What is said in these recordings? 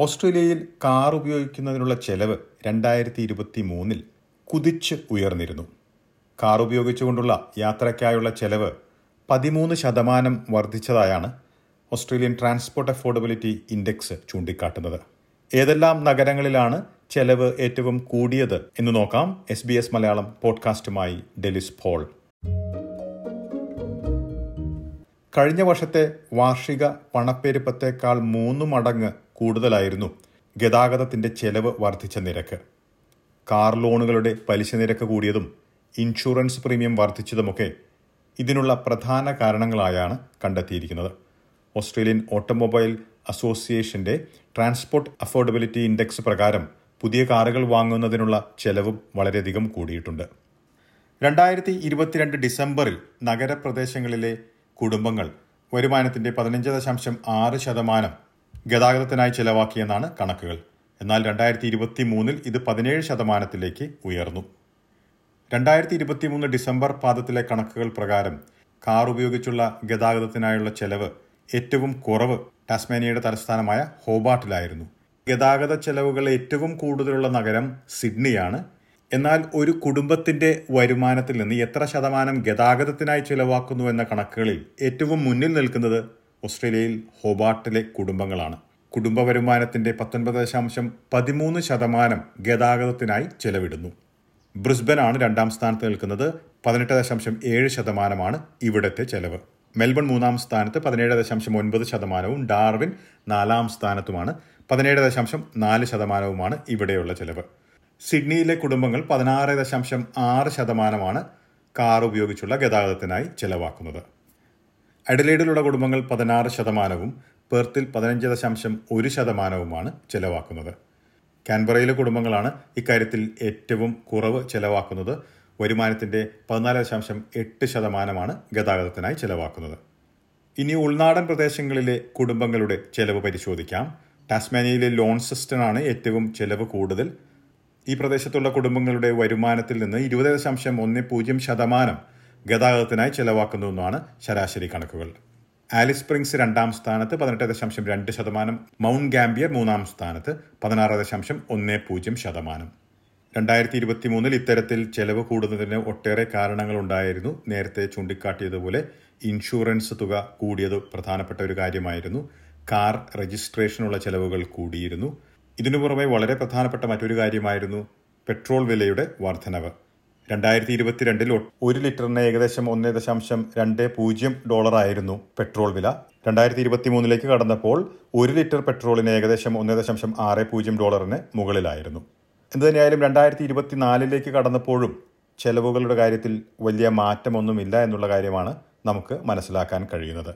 ഓസ്ട്രേലിയയിൽ കാർ ഉപയോഗിക്കുന്നതിനുള്ള ചെലവ് രണ്ടായിരത്തി ഇരുപത്തി മൂന്നിൽ കുതിച്ച് ഉയർന്നിരുന്നു. കാർ ഉപയോഗിച്ചുകൊണ്ടുള്ള യാത്രയ്ക്കായുള്ള ചെലവ് പതിമൂന്ന് ശതമാനം വർദ്ധിച്ചതായാണ് ഓസ്ട്രേലിയൻ ട്രാൻസ്പോർട്ട് അഫോർഡബിലിറ്റി ഇൻഡെക്സ് ചൂണ്ടിക്കാട്ടുന്നത്. ഏതെല്ലാം നഗരങ്ങളിലാണ് ചെലവ് ഏറ്റവും കൂടിയത് എന്ന് നോക്കാം എസ് ബി എസ് മലയാളം പോഡ്കാസ്റ്റുമായി ഡെലിസ് പോൾ. കഴിഞ്ഞ വർഷത്തെ വാർഷിക പണപ്പെരുപ്പത്തേക്കാൾ മൂന്ന് മടങ്ങ് കൂടുതലായിരുന്നു ഗതാഗതത്തിന്റെ ചെലവ് വർദ്ധിച്ച നിരക്ക്. കാർ ലോണുകളുടെ പലിശ നിരക്ക് കൂടിയതും ഇൻഷുറൻസ് പ്രീമിയം വർദ്ധിച്ചതുമൊക്കെ ഇതിനുള്ള പ്രധാന കാരണങ്ങളായാണ് കണ്ടെത്തിയിരിക്കുന്നത്. ഓസ്ട്രേലിയൻ ഓട്ടോമൊബൈൽ അസോസിയേഷന്റെ ട്രാൻസ്പോർട്ട് അഫോർഡബിലിറ്റി ഇൻഡെക്സ് പ്രകാരം പുതിയ കാറുകൾ വാങ്ങുന്നതിനുള്ള ചെലവും വളരെയധികം കൂടിയിട്ടുണ്ട്. രണ്ടായിരത്തി ഇരുപത്തിരണ്ട് ഡിസംബറിൽ നഗരപ്രദേശങ്ങളിലെ കുടുംബങ്ങൾ വരുമാനത്തിന്റെ പതിനഞ്ച് ദശാംശം ആറ് ശതമാനം ഗതാഗതത്തിനായി ചെലവാക്കിയെന്നാണ് കണക്കുകൾ. എന്നാൽ രണ്ടായിരത്തി ഇരുപത്തി മൂന്നിൽ ഇത് പതിനേഴ് ശതമാനത്തിലേക്ക് ഉയർന്നു. രണ്ടായിരത്തി ഇരുപത്തി മൂന്ന് ഡിസംബർ പാദത്തിലെ കണക്കുകൾ പ്രകാരം കാർ ഉപയോഗിച്ചുള്ള ഗതാഗതത്തിനായുള്ള ചെലവ് ഏറ്റവും കുറവ് ടാസ്മാനിയയുടെ തലസ്ഥാനമായ ഹോബാട്ടിലായിരുന്നു. ഗതാഗത ചെലവുകൾ ഏറ്റവും കൂടുതലുള്ള നഗരം സിഡ്നിയാണ്. എന്നാൽ ഒരു കുടുംബത്തിന്റെ വരുമാനത്തിൽ നിന്ന് എത്ര ശതമാനം ഗതാഗതത്തിനായി ചിലവാക്കുന്നു എന്ന കണക്കുകളിൽ ഏറ്റവും മുന്നിൽ നിൽക്കുന്നത് ഓസ്ട്രേലിയയിൽ ഹോബാർട്ടിലെ കുടുംബങ്ങളാണ്. കുടുംബ വരുമാനത്തിന്റെ പത്തൊൻപത് ദശാംശം പതിമൂന്ന് ശതമാനം ഗതാഗതത്തിനായി ചെലവിടുന്നു. ബ്രിസ്ബൻ ആണ് രണ്ടാം സ്ഥാനത്ത് നിൽക്കുന്നത്. പതിനെട്ട് ദശാംശം ഏഴ് ശതമാനമാണ് ഇവിടുത്തെ ചെലവ്. മെൽബൺ മൂന്നാം സ്ഥാനത്ത് പതിനേഴ് ദശാംശം ഒൻപത് ശതമാനവും ഡാർവിൻ നാലാം സ്ഥാനത്തുമാണ്. പതിനേഴ് ദശാംശം നാല് ശതമാനവുമാണ് ഇവിടെയുള്ള ചെലവ്. സിഡ്നിയിലെ കുടുംബങ്ങൾ പതിനാറ് ദശാംശം ആറ് ശതമാനമാണ് കാർ ഉപയോഗിച്ചുള്ള ഗതാഗതത്തിനായി ചെലവാക്കുന്നത്. അഡലേഡിലുള്ള കുടുംബങ്ങൾ പതിനാറ് ശതമാനവും പെർത്തിൽ പതിനഞ്ച് ദശാംശം ഒരു ശതമാനവുമാണ് ചെലവാക്കുന്നത്. കാൻബറയിലെ കുടുംബങ്ങളാണ് ഇക്കാര്യത്തിൽ ഏറ്റവും കുറവ് ചെലവാക്കുന്നത്. വരുമാനത്തിന്റെ പതിനാല് ദശാംശം എട്ട് ശതമാനമാണ് ഗതാഗതത്തിനായി ചെലവാക്കുന്നത്. ഇനി ഉൾനാടൻ പ്രദേശങ്ങളിലെ കുടുംബങ്ങളുടെ ചെലവ് പരിശോധിക്കാം. ടാസ്മാനിയയിലെ ലോൺസിസ്റ്റനാണ് ഏറ്റവും ചെലവ് കൂടുതൽ. ഈ പ്രദേശത്തുള്ള കുടുംബങ്ങളുടെ വരുമാനത്തിൽ നിന്ന് ഇരുപത് ദശാംശം ഒന്ന് പൂജ്യം ശതമാനം ഗതാഗതത്തിനായി ചെലവാക്കുന്നുവെന്നാണ് ശരാശരി കണക്കുകൾ. ആലിസ് സ്പ്രിങ്സ് രണ്ടാം സ്ഥാനത്ത് പതിനെട്ട് ദശാംശം രണ്ട് ശതമാനം. മൗണ്ട് ഗാംബിയർ മൂന്നാം സ്ഥാനത്ത് പതിനാറ് ദശാംശം ഒന്ന് പൂജ്യം ശതമാനം. രണ്ടായിരത്തി ഇരുപത്തി മൂന്നിൽ ഇത്തരത്തിൽ ചെലവ് കൂടുന്നതിന് ഒട്ടേറെ കാരണങ്ങളുണ്ടായിരുന്നു. നേരത്തെ ചൂണ്ടിക്കാട്ടിയതുപോലെ ഇൻഷുറൻസ് തുക കൂടിയത് പ്രധാനപ്പെട്ട ഒരു കാര്യമായിരുന്നു. കാർ രജിസ്ട്രേഷനുള്ള ചെലവുകൾ കൂടിയിരുന്നു. ഇതിനു പുറമെ വളരെ പ്രധാനപ്പെട്ട മറ്റൊരു കാര്യമായിരുന്നു. പെട്രോൾ വിലയുടെ വർധനവ്. രണ്ടായിരത്തി ഇരുപത്തിരണ്ടിൽ ഒരു ലിറ്ററിന് ഏകദേശം ഒന്ന് ദശാംശം രണ്ട് പൂജ്യം ഡോളറായിരുന്നു പെട്രോൾ വില. രണ്ടായിരത്തി ഇരുപത്തി മൂന്നിലേക്ക് കടന്നപ്പോൾ ഒരു ലിറ്റർ പെട്രോളിന് ഏകദേശം ഒന്ന് ദശാംശം ആറ് പൂജ്യം ഡോളറിന് മുകളിലായിരുന്നു. എന്തുതന്നെയായാലും രണ്ടായിരത്തി ഇരുപത്തിനാലിലേക്ക് കടന്നപ്പോഴും ചെലവുകളുടെ കാര്യത്തിൽ വലിയ മാറ്റമൊന്നുമില്ല എന്നുള്ള കാര്യമാണ് നമുക്ക് മനസ്സിലാക്കാൻ കഴിയുന്നത്.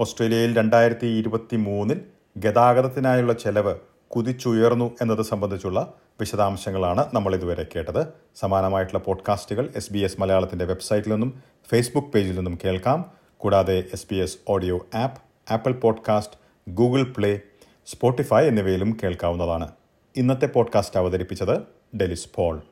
ഓസ്ട്രേലിയയിൽ രണ്ടായിരത്തി ഇരുപത്തി മൂന്നിൽ ഗതാഗതത്തിനായുള്ള ചെലവ് കുതിച്ചുയർന്നു എന്നത് സംബന്ധിച്ചുള്ള വിശദാംശങ്ങളാണ് നമ്മൾ ഇതുവരെ കേട്ടത്. സമാനമായിട്ടുള്ള പോഡ്കാസ്റ്റുകൾ എസ് ബി എസ് മലയാളത്തിന്റെ വെബ്സൈറ്റിൽ നിന്നും ഫേസ്ബുക്ക് പേജിൽ നിന്നും കേൾക്കാം. കൂടാതെ S B S audio app Apple podcast Google Play Spotify എന്നിവയിലും കേൾക്കാവുന്നതാണ്. ഇന്നത്തെ പോഡ്കാസ്റ്റ് അവതരിപ്പിച്ചത് ഡെലിസ് പോൾ.